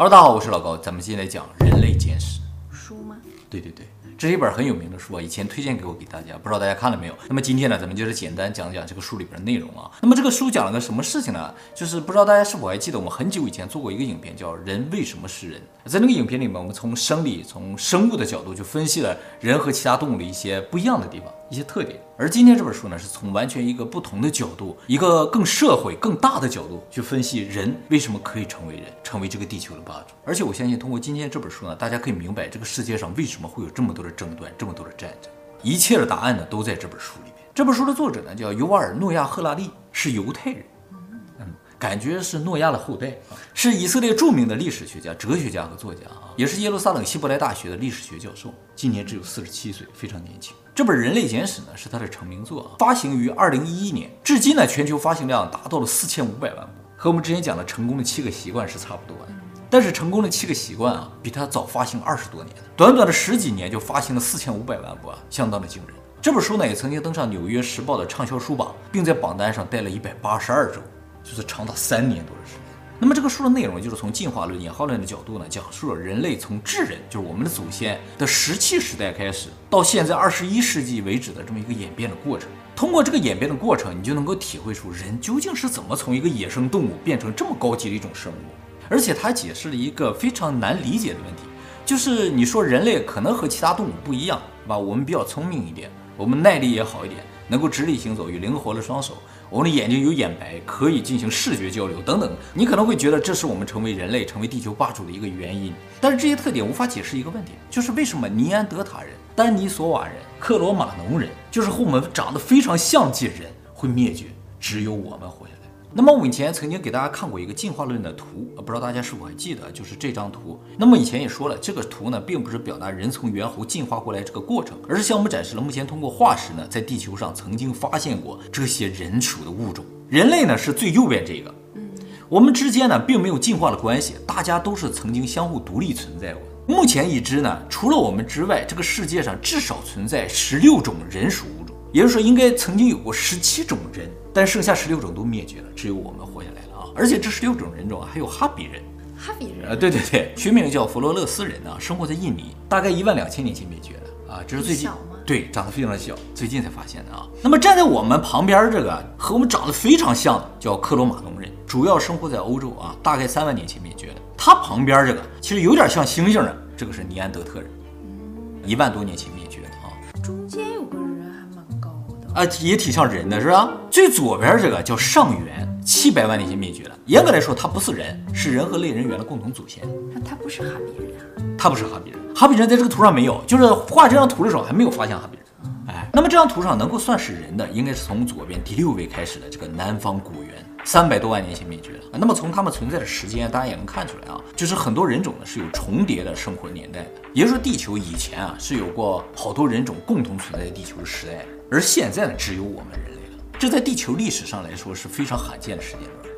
Hello，大家好，我是老高，咱们今天来讲《人类简史》。书吗？对对对，这是一本很有名的书啊，以前推荐给我给大家，不知道大家看了没有？那么今天呢，咱们就是简单讲讲这个书里边的内容啊。那么这个书讲了个什么事情呢？就是不知道大家是否还记得，我们很久以前做过一个影片，叫《人为什么是人》。在那个影片里面，我们从生理、从生物的角度就分析了人和其他动物的一些不一样的地方、一些特点。而今天这本书呢，是从完全一个不同的角度，一个更社会、更大的角度去分析人为什么可以成为人，成为这个地球的霸主。而且我相信，通过今天这本书呢，大家可以明白这个世界上为什么会有这么多的争端、这么多的战争。一切的答案呢，都在这本书里面。这本书的作者呢，叫尤瓦尔·诺亚·赫拉利，是犹太人。嗯，感觉是诺亚的后代，是以色列著名的历史学家、哲学家和作家啊，也是耶路撒冷希伯来大学的历史学教授，今年只有四十七岁，非常年轻。这本《人类简史》呢是他的成名作啊，发行于二零一一年，至今呢全球发行量达到了四千五百万部，和我们之前讲的成功的七个习惯是差不多的。但是成功的七个习惯啊，比他早发行二十多年，短短的十几年就发行了四千五百万部啊，相当的惊人。这本书呢也曾经登上《纽约时报》的畅销书榜，并在榜单上待了一百八十二周，就是长达三年多的时间。那么这个书的内容就是从进化论、演化论的角度呢，讲述了人类从智人，就是我们的祖先的石器时代开始，到现在二十一世纪为止的这么一个演变的过程。通过这个演变的过程，你就能够体会出人究竟是怎么从一个野生动物变成这么高级的一种生物。而且他解释了一个非常难理解的问题，就是你说人类可能和其他动物不一样，是吧？我们比较聪明一点，我们耐力也好一点，能够直立行走，有灵活的双手，我们的眼睛有眼白，可以进行视觉交流等等。你可能会觉得这是我们成为人类、成为地球霸主的一个原因。但是这些特点无法解释一个问题，就是为什么尼安德塔人、丹尼索瓦人、克罗马农人，就是和我们长得非常像的人会灭绝，只有我们活下来。那么我以前曾经给大家看过一个进化论的图，不知道大家是否还记得，就是这张图。那么以前也说了，这个图呢，并不是表达人从猿猴进化过来这个过程，而是向我们展示了目前通过化石呢，在地球上曾经发现过这些人属的物种。人类呢是最右边这个，我们之间呢并没有进化的关系，大家都是曾经相互独立存在过。目前已知呢，除了我们之外，这个世界上至少存在十六种人属也就是说，应该曾经有过十七种人。但剩下十六种都灭绝了，只有我们活下来了啊！而且这十六种人种啊，还有哈比人，哈比人，啊，对对对，学名叫佛罗勒斯人啊，生活在印尼，大概一万两千年前灭绝的啊，这是最近，对，长得非常的小，最近才发现的啊。那么站在我们旁边这个和我们长得非常像的叫克罗马农人，主要生活在欧洲啊，大概三万年前灭绝的。他旁边这个其实有点像猩猩的，这个是尼安德特人，一万多年前灭绝的啊。中间啊，也挺像人的是吧？最左边这个叫上元，七百万年前灭绝了。严格来说，它不是人，是人和类人猿的共同祖先。那它不是哈比人啊？它不是哈比人，哈比人在这个图上没有，就是画这张图的时候还没有发现哈比人。哎，那么这张图上能够算是人的，应该是从左边第六位开始的这个南方古猿，三百多万年前灭绝了。那么从它们存在的时间，大家也能看出来啊，就是很多人种呢是有重叠的生活年代的。也就是说，地球以前啊是有过好多人种共同存在的地球的时代，而现在呢只有我们人类了。这在地球历史上来说是非常罕见的时间段。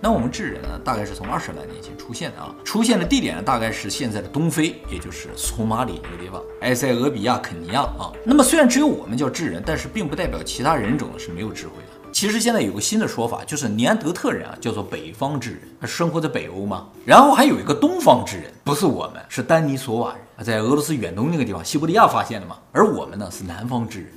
那我们智人呢，大概是从二十万年前出现的啊，出现的地点呢，大概是现在的东非，也就是索马里那个地方，埃塞俄比亚、肯尼亚啊。那么虽然只有我们叫智人，但是并不代表其他人种是没有智慧的。其实现在有个新的说法，就是尼安德特人啊，叫做北方智人，他生活在北欧嘛。然后还有一个东方智人，不是我们，是丹尼索瓦人，在俄罗斯远东那个地方，西伯利亚发现的嘛。而我们呢是南方智人，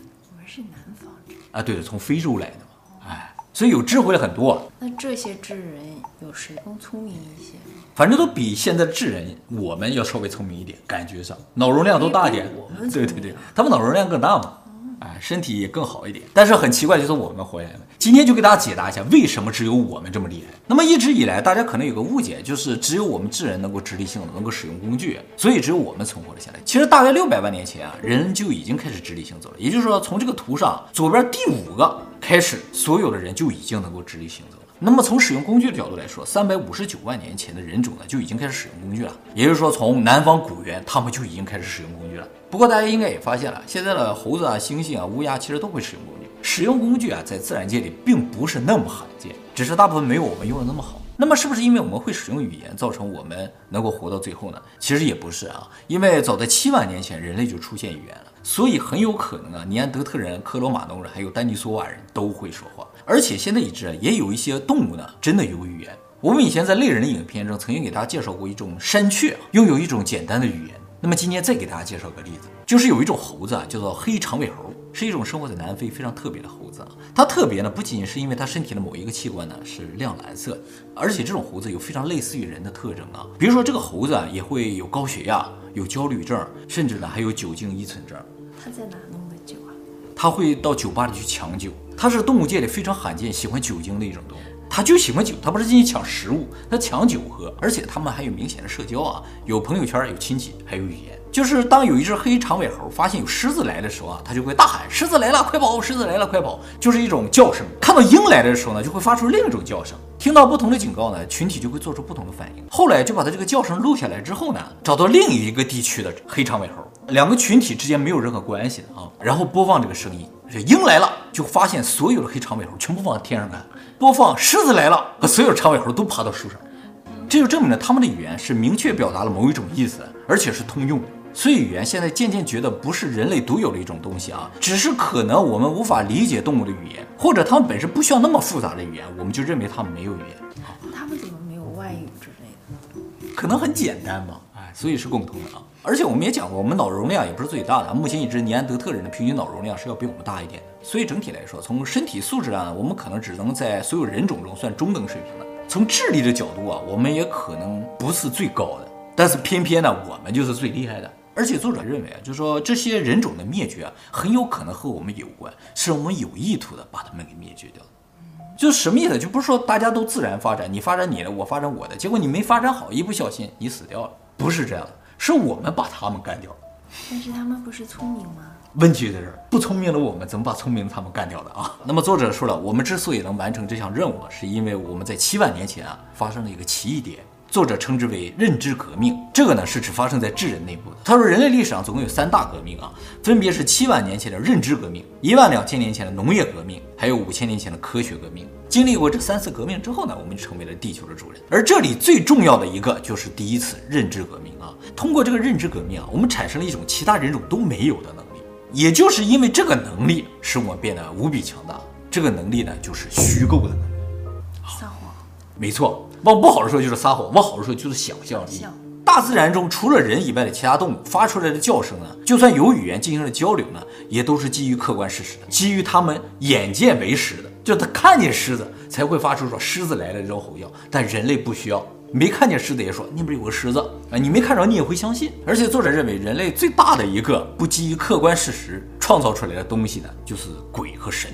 是南方人啊，对的，从非洲来的嘛，哎。所以有智慧很多。那这些智人有谁更聪明一些？反正都比现在的智人我们要稍微聪明一点，感觉上脑容量都大一点。对对对，他们脑容量更大嘛，啊，身体也更好一点。但是很奇怪，就是我们活下来了。今天就给大家解答一下，为什么只有我们这么厉害？那么一直以来，大家可能有个误解，就是只有我们智人能够直立行走，能够使用工具，所以只有我们存活了下来。其实大概六百万年前啊，人就已经开始直立行走了。也就是说，从这个图上左边第五个。开始，所有的人就已经能够直立行走。那么从使用工具的角度来说，三百五十九万年前的人种呢就已经开始使用工具了。也就是说，从南方古猿，他们就已经开始使用工具了。不过大家应该也发现了，现在的猴子啊、猩猩啊、乌鸦其实都会使用工具。使用工具啊，在自然界里并不是那么罕见，只是大部分没有我们用的那么好。那么是不是因为我们会使用语言，造成我们能够活到最后呢？其实也不是啊，因为早在七万年前，人类就出现语言了。所以很有可能啊，尼安德特人、克罗马农人还有丹尼索瓦人都会说话，而且现在已知啊也有一些动物呢，真的有语言，我们以前在类人的影片中曾经给大家介绍过一种山雀，拥有一种简单的语言。那么今天再给大家介绍个例子，就是有一种猴子啊，叫做黑长尾猴，是一种生活在南非非常特别的猴子啊。它特别呢，不仅仅是因为它身体的某一个器官呢是亮蓝色，而且这种猴子有非常类似于人的特征啊。比如说这个猴子啊，也会有高血压、有焦虑症，甚至呢还有酒精依存症。它在哪弄的酒啊？它会到酒吧里去抢酒，它是动物界里非常罕见喜欢酒精的一种动物。他就喜欢酒，他不是进去抢食物，他抢酒喝，而且他们还有明显的社交啊，有朋友圈，有亲戚，还有语言。就是当有一只黑长尾猴发现有狮子来的时候啊，它就会大喊：“狮子来了，快跑！狮子来了，快跑！”就是一种叫声。看到鹰来的时候呢，就会发出另一种叫声。听到不同的警告呢，群体就会做出不同的反应。后来就把他这个叫声录下来之后呢，找到另一个地区的黑长尾猴，两个群体之间没有任何关系的啊，然后播放这个声音，这鹰来了，就发现所有的黑长尾猴全部往天上看。播放狮子来了，和所有长尾猴都爬到树上，这就证明了他们的语言是明确表达了某一种意思，而且是通用的。所以语言现在渐渐觉得不是人类独有的一种东西啊，只是可能我们无法理解动物的语言，或者它们本身不需要那么复杂的语言，我们就认为它们没有语言。它们怎么没有外语之类的呢？可能很简单吧，哎，所以是共通的啊。而且我们也讲过，我们脑容量也不是最大的，目前已知尼安德特人的平均脑容量是要比我们大一点的。所以整体来说，从身体素质上呢，我们可能只能在所有人种中算中等水平的。从智力的角度啊，我们也可能不是最高的，但是偏偏呢，我们就是最厉害的。而且作者认为啊，就是说这些人种的灭绝啊，很有可能和我们有关，是我们有意图的把他们给灭绝掉。就是什么意思？就不是说大家都自然发展，你发展你的，我发展我的，结果你没发展好，一不小心你死掉了，不是这样的，是我们把他们干掉了。但是他们不是聪明吗？问题在这儿，不聪明的我们怎么把聪明的他们干掉的啊？那么作者说了，我们之所以能完成这项任务，是因为我们在七万年前啊发生了一个奇异点。作者称之为认知革命，这个呢是指发生在智人内部的。他说，人类历史上总共有三大革命啊，分别是七万年前的认知革命，一万两千年前的农业革命，还有五千年前的科学革命。经历过这三次革命之后呢，我们就成为了地球的主人。而这里最重要的一个就是第一次认知革命啊。通过这个认知革命啊，我们产生了一种其他人种都没有的能力，也就是因为这个能力，使我们变得无比强大。这个能力呢，就是虚构的能力。撒谎。没错。往不好的说就是撒谎，往好的说就是想象力。大自然中除了人以外的其他动物发出来的叫声呢，就算有语言进行了交流呢，也都是基于客观事实的，基于他们眼见为实的，就他看见狮子才会发出说狮子来了这种吼叫，但人类不需要，没看见狮子也说那边有个狮子啊，你没看着你也会相信。而且作者认为，人类最大的一个不基于客观事实创造出来的东西呢，就是鬼和神。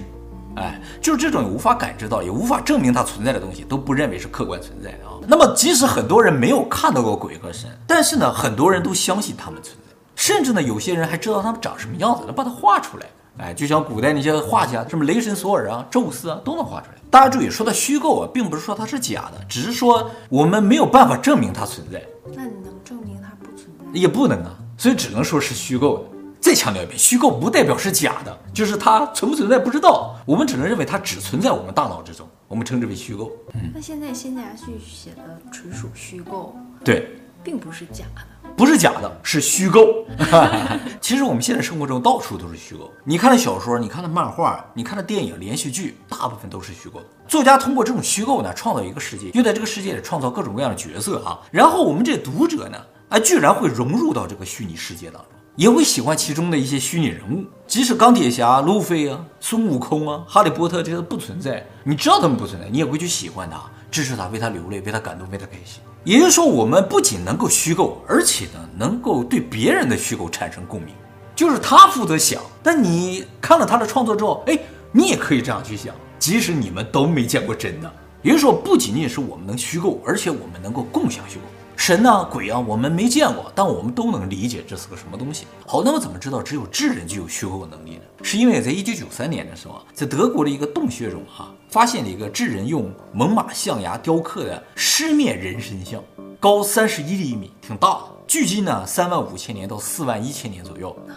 哎，就是这种无法感知到，也无法证明它存在的东西，都不认为是客观存在的啊。那么，即使很多人没有看到过鬼和神，但是呢，很多人都相信他们存在，甚至呢，有些人还知道他们长什么样子，能把它画出来。哎，就像古代那些画家，什么雷神索尔啊、宙斯啊，都能画出来。大家注意，说它虚构啊，并不是说它是假的，只是说我们没有办法证明它存在。那你能证明它不存在？也不能啊，所以只能说是虚构的。再强调一遍，虚构不代表是假的，就是它存不存在不知道，我们只能认为它只存在我们大脑之中，我们称之为虚构。那现在仙侠剧写的纯属虚构，对，并不是假的，不是假的，是虚构。其实我们现在生活中到处都是虚构，你看的小说，你看的漫画，你看的电影、连续剧，大部分都是虚构。作家通过这种虚构呢，创造一个世界，又在这个世界里创造各种各样的角色啊，然后我们这读者呢，啊，居然会融入到这个虚拟世界当中。也会喜欢其中的一些虚拟人物，即使钢铁侠、路飞啊、孙悟空啊、哈利波特这些不存在，你知道他们不存在，你也会去喜欢他，支持他，为他流泪，为他感动，为他开心。也就是说，我们不仅能够虚构，而且呢，能够对别人的虚构产生共鸣，就是他负责想，但你看了他的创作之后，哎，你也可以这样去想，即使你们都没见过真的。也就是说，不仅仅是我们能虚构，而且我们能够共享虚构。神呐，鬼啊，我们没见过，但我们都能理解这是个什么东西。好，那么怎么知道只有智人具有虚构能力呢？是因为在一九九三年的时候，在德国的一个洞穴中，哈，发现了一个智人用猛犸象牙雕刻的狮面人身像，高三十一厘米，挺大的，距今呢三万五千年到四万一千年左右。那。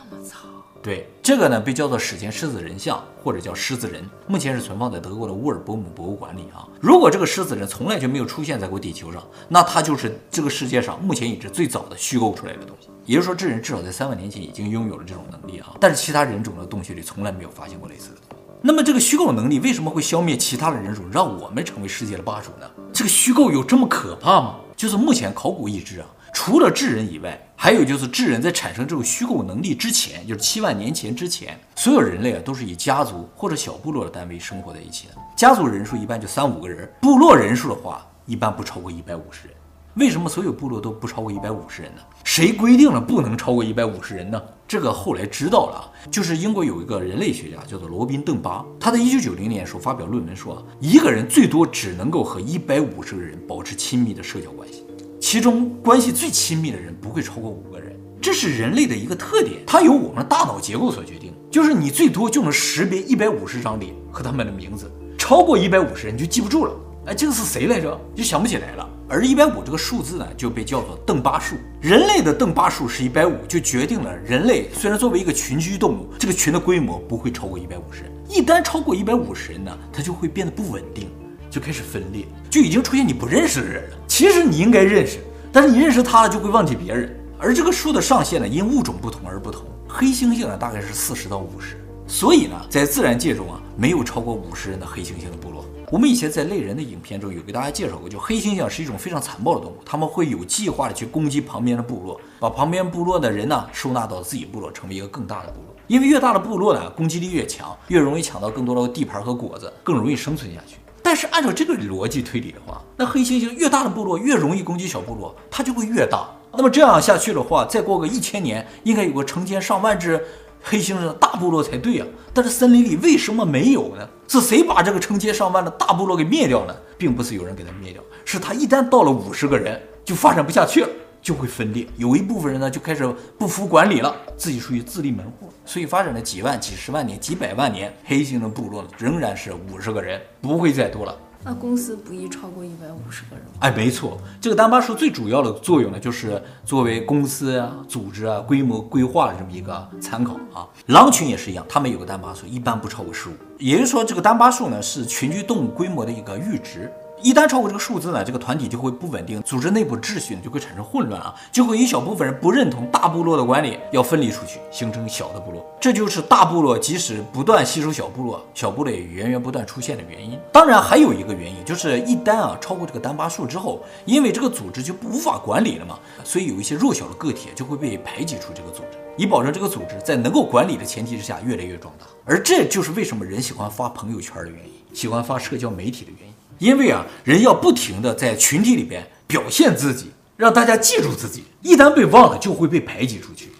对这个呢，被叫做史前狮子人像，或者叫狮子人，目前是存放在德国的乌尔伯姆博物馆里啊。如果这个狮子人从来就没有出现在过地球上，那它就是这个世界上目前已知最早的虚构出来的东西。也就是说，这人至少在三万年前已经拥有了这种能力啊。但是其他人种的洞穴里从来没有发现过类似的东西。那么这个虚构能力为什么会消灭其他的人种，让我们成为世界的霸主呢？这个虚构有这么可怕吗？就是目前考古已知啊，除了智人以外，还有就是智人在产生这种虚构能力之前，就是七万年前之前，所有人类啊都是以家族或者小部落的单位生活在一起的。家族人数一般就三五个人，部落人数的话一般不超过一百五十人。为什么所有部落都不超过一百五十人呢？谁规定了不能超过一百五十人呢？这个后来知道了，就是英国有一个人类学家叫做罗宾·邓巴，他在一九九零年时候发表论文说，一个人最多只能够和一百五十个人保持亲密的社交关系，其中关系最亲密的人不会超过五个人。这是人类的一个特点，它由我们的大脑结构所决定，就是你最多就能识别一百五十张脸和他们的名字，超过一百五十人就记不住了。哎，这个是谁来着？就想不起来了。而一百五这个数字呢，就被叫做邓巴数。人类的邓巴数是一百五，就决定了人类虽然作为一个群居动物，这个群的规模不会超过一百五十人。一旦超过一百五十人呢，它就会变得不稳定，就开始分裂，就已经出现你不认识的人了。其实你应该认识，但是你认识他了就会忘记别人。而这个数的上限呢，因物种不同而不同。黑猩猩呢，大概是四十到五十。所以呢，在自然界中啊，没有超过五十人的黑猩猩的部落。我们以前在类人的影片中有给大家介绍过，就黑猩猩是一种非常残暴的动物，他们会有计划的去攻击旁边的部落，把旁边部落的人呢收纳到自己部落，成为一个更大的部落。因为越大的部落呢，攻击力越强，越容易抢到更多的地盘和果子，更容易生存下去。但是按照这个逻辑推理的话，那黑猩猩越大的部落越容易攻击小部落，它就会越大。那么这样下去的话，再过个一千年，应该有个成千上万只。黑猩猩的大部落才对啊，但是森林里为什么没有呢？是谁把这个成千上万的大部落给灭掉呢？并不是有人给它灭掉，是它一旦到了五十个人，就发展不下去了，就会分裂。有一部分人呢，就开始不服管理了，自己属于自立门户，所以发展了几万、几十万年、几百万年，黑猩猩部落仍然是五十个人，不会再多了。那公司不宜超过一百五十个人。哎，没错，这个单巴数最主要的作用呢，就是作为公司啊、组织啊规模规划的这么一个参考啊。狼群也是一样，它们有个单巴数，一般不超过十五。也就是说，这个单巴数呢，是群居动物规模的一个阈值。一旦超过这个数字呢，这个团体就会不稳定，组织内部秩序呢就会产生混乱啊，就会一小部分人不认同大部落的管理，要分离出去，形成小的部落。这就是大部落即使不断吸收小部落，小部落也源源不断出现的原因。当然还有一个原因，就是一旦啊超过这个单巴数之后，因为这个组织就无法管理了嘛，所以有一些弱小的个体就会被排挤出这个组织，以保证这个组织在能够管理的前提之下越来越壮大。而这就是为什么人喜欢发朋友圈的原因，喜欢发社交媒体的原因。因为啊，人要不停的在群体里边表现自己，让大家记住自己。一旦被忘了，就会被排挤出去。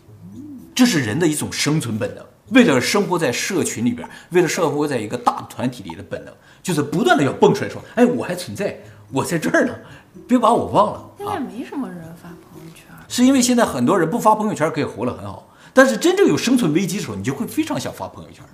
这是人的一种生存本能，为了生活在社群里边，为了生活在一个大团体里的本能，就是不断的要蹦出来说：“哎，我还存在，我在这儿呢，别把我忘了。”现在没什么人发朋友圈，是因为现在很多人不发朋友圈可以活得很好，但是真正有生存危机的时候，你就会非常想发朋友圈。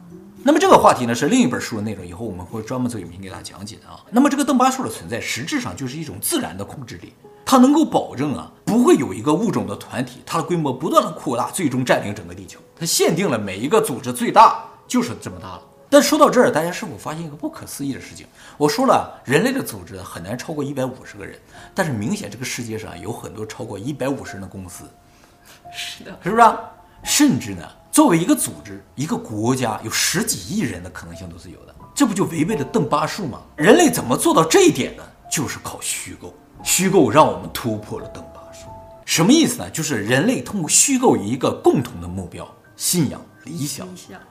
那么这个话题呢是另一本书的内容，以后我们会专门做影片给大家讲解的啊。那么这个邓巴数的存在，实质上就是一种自然的控制力，它能够保证啊不会有一个物种的团体，它的规模不断的扩大，最终占领整个地球。它限定了每一个组织最大就是这么大了。但说到这儿，大家是否发现一个不可思议的事情？我说了，人类的组织很难超过一百五十个人，但是明显这个世界上有很多超过一百五十人的公司，是的，是不是？啊？甚至呢？作为一个组织，一个国家有十几亿人的可能性都是有的，这不就违背了邓巴数吗？人类怎么做到这一点呢？就是靠虚构，虚构让我们突破了邓巴数。什么意思呢？就是人类通过虚构一个共同的目标、信仰、理想，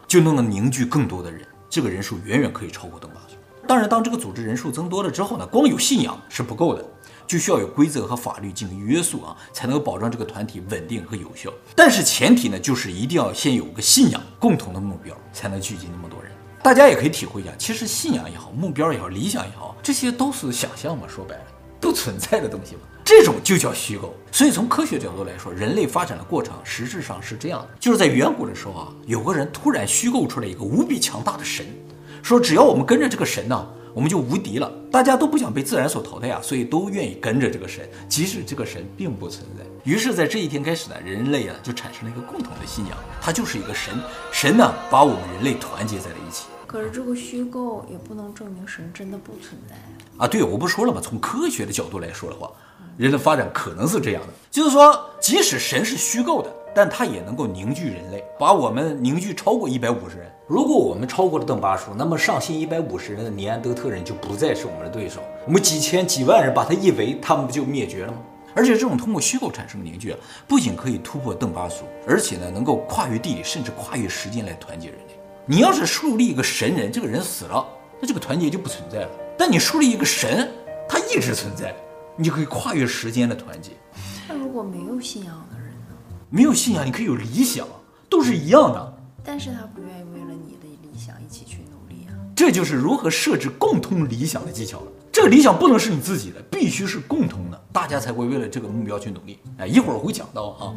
就能够凝聚更多的人，这个人数远远可以超过邓巴数。当然，当这个组织人数增多了之后呢，光有信仰是不够的。就需要有规则和法律进行约束啊，才能够保证这个团体稳定和有效。但是前提呢，就是一定要先有个信仰，共同的目标，才能聚集那么多人。大家也可以体会一下，其实信仰也好，目标也好，理想也好，这些都是想象嘛，说白了，不存在的东西嘛。这种就叫虚构。所以从科学角度来说，人类发展的过程实质上是这样的：就是在远古的时候啊，有个人突然虚构出来一个无比强大的神，说只要我们跟着这个神呢。我们就无敌了，大家都不想被自然所淘汰啊，所以都愿意跟着这个神，即使这个神并不存在。于是，在这一天开始呢，人类啊就产生了一个共同的信仰，它就是一个神，神呢把我们人类团结在了一起。可是这个虚构也不能证明神真的不存在啊。对，我不说了吗？从科学的角度来说的话，人的发展可能是这样的，就是说，即使神是虚构的，但它也能够凝聚人类，把我们凝聚超过一百五十人。如果我们超过了邓巴数，那么上新一百五十人的尼安德特人就不再是我们的对手。我们几千几万人把他一围，他们不就灭绝了吗？而且这种通过虚构产生的凝聚啊，不仅可以突破邓巴数，而且呢能够跨越地理，甚至跨越时间来团结人类。你要是树立一个神人，这个人死了，那这个团结就不存在了。但你树立一个神，他一直存在，你就可以跨越时间的团结。那如果没有信仰的人呢？没有信仰，你可以有理想，都是一样的。但是他不愿意为了你的理想一起去努力啊。这就是如何设置共同理想的技巧了。这个理想不能是你自己的，必须是共同的，大家才会为了这个目标去努力。哎，一会儿我会讲到啊。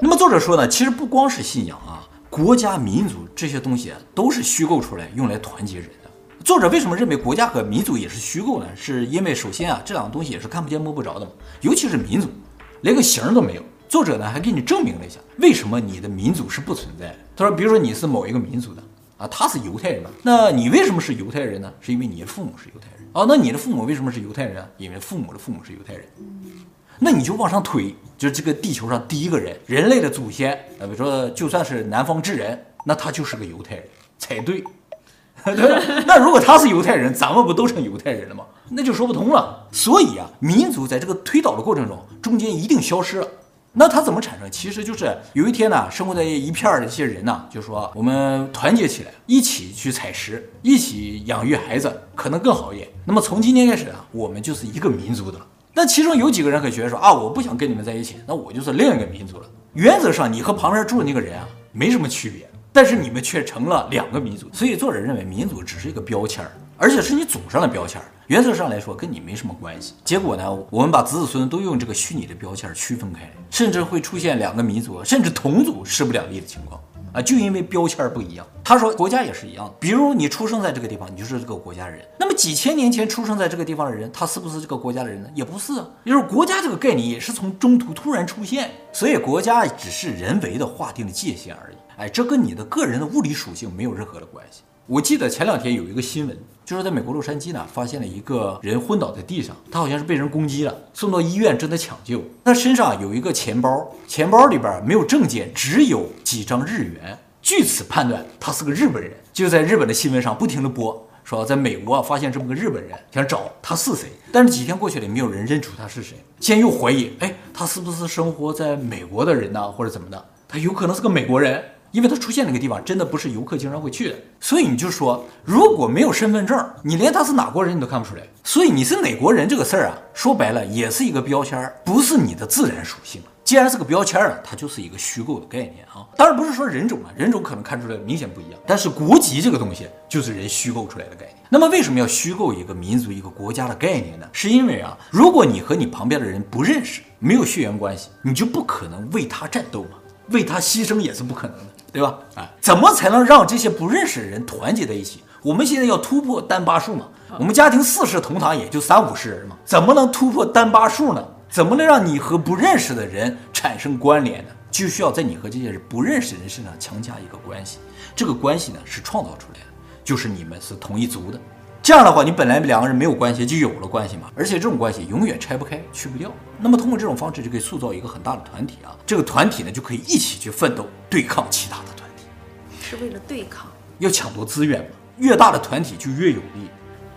那么作者说呢，其实不光是信仰啊，国家、民族这些东西啊，都是虚构出来用来团结人的。作者为什么认为国家和民族也是虚构呢？是因为首先啊，这两个东西也是看不见摸不着的嘛，尤其是民族，连个形儿都没有。作者呢还给你证明了一下，为什么你的民族是不存在的。他说，比如说你是某一个民族的啊，他是犹太人嘛，那你为什么是犹太人呢？是因为你的父母是犹太人。哦，那你的父母为什么是犹太人啊？因为父母的父母是犹太人。那你就往上推，就是这个地球上第一个人，人类的祖先啊，比如说就算是南方智人，那他就是个犹太人才对。那如果他是犹太人，咱们不都成犹太人了吗？那就说不通了。所以啊，民族在这个推导的过程中，中间一定消失了。那它怎么产生？其实就是有一天呢，生活在一片儿的一些人呢，就说我们团结起来，一起去采食，一起养育孩子，可能更好一点。那么从今天开始啊，我们就是一个民族的了。那其中有几个人可觉得说啊，我不想跟你们在一起，那我就是另一个民族了。原则上，你和旁边住的那个人啊，没什么区别，但是你们却成了。两个民族。所以作者认为，民族只是一个标签儿，而且是你祖上的标签。原则上来说，跟你没什么关系。结果呢，我们把子子孙孙都用这个虚拟的标签区分开，甚至会出现两个民族，甚至同族势不两立的情况啊！就因为标签不一样。他说，国家也是一样，比如你出生在这个地方，你就是这个国家人。那么几千年前出生在这个地方的人，他是不是这个国家的人呢？也不是啊。也就是国家这个概念也是从中途突然出现，所以国家只是人为的划定了界限而已。哎，这跟你的个人的物理属性没有任何的关系。我记得前两天有一个新闻，就是在美国洛杉矶呢，发现了一个人昏倒在地上，他好像是被人攻击了，送到医院正在抢救。他身上有一个钱包，钱包里边没有证件，只有几张日元。据此判断，他是个日本人。就在日本的新闻上不停的播，说在美国发现这么个日本人，想找他是谁。但是几天过去了，也没有人认出他是谁。现在又怀疑，哎，他是不是生活在美国的人呢，或者怎么的？他有可能是个美国人。因为他出现那个地方真的不是游客经常会去的，所以你就说，如果没有身份证，你连他是哪国人你都看不出来。所以你是哪国人这个事儿啊，说白了也是一个标签，不是你的自然属性。既然是个标签啊，它就是一个虚构的概念啊。当然不是说人种啊，人种可能看出来明显不一样，但是国籍这个东西就是人虚构出来的概念。那么为什么要虚构一个民族、一个国家的概念呢？是因为啊，如果你和你旁边的人不认识，没有血缘关系，你就不可能为他战斗嘛，为他牺牲也是不可能的。对吧？哎，怎么才能让这些不认识的人团结在一起？我们现在要突破单八数嘛？我们家庭四世同堂也就三五十人嘛，怎么能突破单八数呢？怎么能让你和不认识的人产生关联呢？就需要在你和这些人不认识的人身上强加一个关系，这个关系呢是创造出来的，就是你们是同一族的。这样的话，你本来两个人没有关系，就有了关系嘛。而且这种关系永远拆不开、去不掉。那么通过这种方式，就可以塑造一个很大的团体啊。这个团体呢，就可以一起去奋斗，对抗其他的团体。是为了对抗，要抢夺资源嘛。越大的团体就越有利。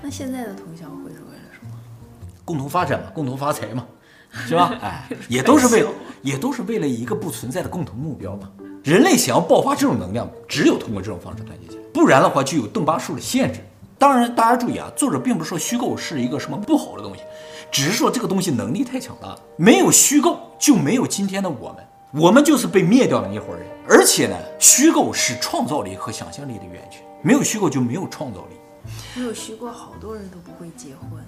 那现在的同乡会是为了什么？共同发展嘛，共同发财嘛，是吧？哎，也都是为了，也都是为了一个不存在的共同目标嘛。人类想要爆发这种能量，只有通过这种方式团结起来，不然的话就有邓巴数的限制。当然，大家注意啊，作者并不是说虚构是一个什么不好的东西，只是说这个东西能力太强大了。没有虚构，就没有今天的我们，我们就是被灭掉的那伙人。而且呢，虚构是创造力和想象力的源泉，没有虚构就没有创造力。没有虚构，好多人都不会结婚。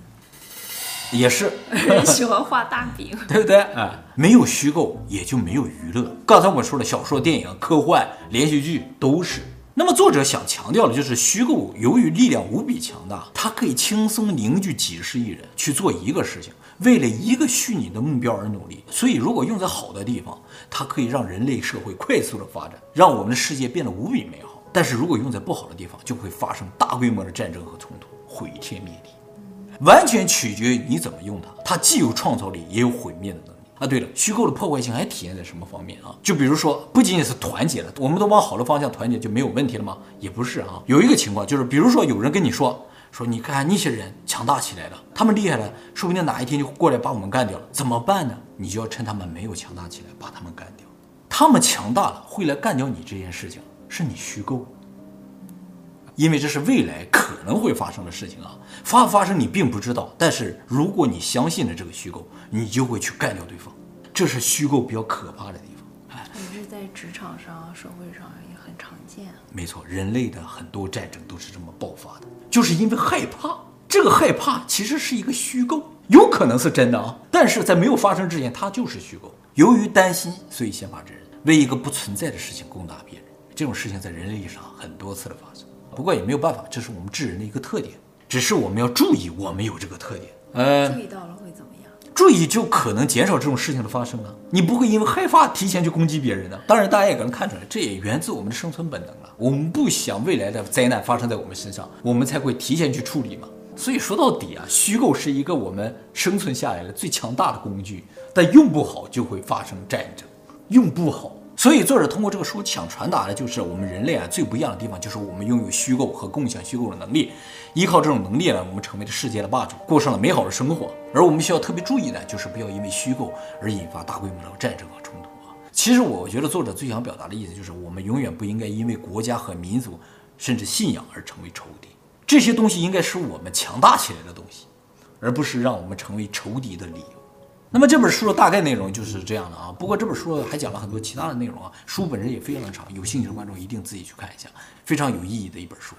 也是，人喜欢画大饼，对不对？啊，没有虚构，也就没有娱乐。刚才我说了，小说、电影、科幻、连续剧都是。那么作者想强调的就是虚构，由于力量无比强大，它可以轻松凝聚几十亿人去做一个事情，为了一个虚拟的目标而努力。所以，如果用在好的地方，它可以让人类社会快速的发展，让我们的世界变得无比美好。但是如果用在不好的地方，就会发生大规模的战争和冲突，毁天灭地。完全取决于你怎么用它，它既有创造力，也有毁灭的能力。啊，对了，虚构的破坏性还体现在什么方面啊？就比如说，不仅仅是团结了，我们都往好的方向团结就没有问题了吗？也不是啊。有一个情况就是，比如说有人跟你说说，你看那些人强大起来了，他们厉害了，说不定哪一天就过来把我们干掉了，怎么办呢？你就要趁他们没有强大起来，把他们干掉。他们强大了会来干掉你这件事情，是你虚构。因为这是未来可能会发生的事情啊，发不发生你并不知道。但是如果你相信了这个虚构，你就会去干掉对方，这是虚构比较可怕的地方。哎，也是在职场上、社会上也很常见。没错，人类的很多战争都是这么爆发的，就是因为害怕。这个害怕其实是一个虚构，有可能是真的啊，但是在没有发生之前，它就是虚构。由于担心，所以先发制人，为一个不存在的事情攻打别人。这种事情在人类历史上很多次的发生。不过也没有办法，这是我们智人的一个特点。只是我们要注意，我们有这个特点。呃，注意到了会怎么样？注意就可能减少这种事情的发生啊。你不会因为害怕提前去攻击别人的。当然，大家也可能看出来，这也源自我们的生存本能了。我们不想未来的灾难发生在我们身上，我们才会提前去处理嘛。所以说到底啊，虚构是一个我们生存下来的最强大的工具，但用不好就会发生战争，用不好。所以，作者通过这个书想传达的就是，我们人类啊最不一样的地方，就是我们拥有虚构和共享虚构的能力。依靠这种能力呢，我们成为了世界的霸主，过上了美好的生活。而我们需要特别注意的，就是不要因为虚构而引发大规模的战争和冲突啊。其实，我觉得作者最想表达的意思就是，我们永远不应该因为国家和民族，甚至信仰而成为仇敌。这些东西应该是我们强大起来的东西，而不是让我们成为仇敌的理由。那么这本书的大概内容就是这样的啊，不过这本书还讲了很多其他的内容啊，书本身也非常的长，有兴趣的观众一定自己去看一下，非常有意义的一本书。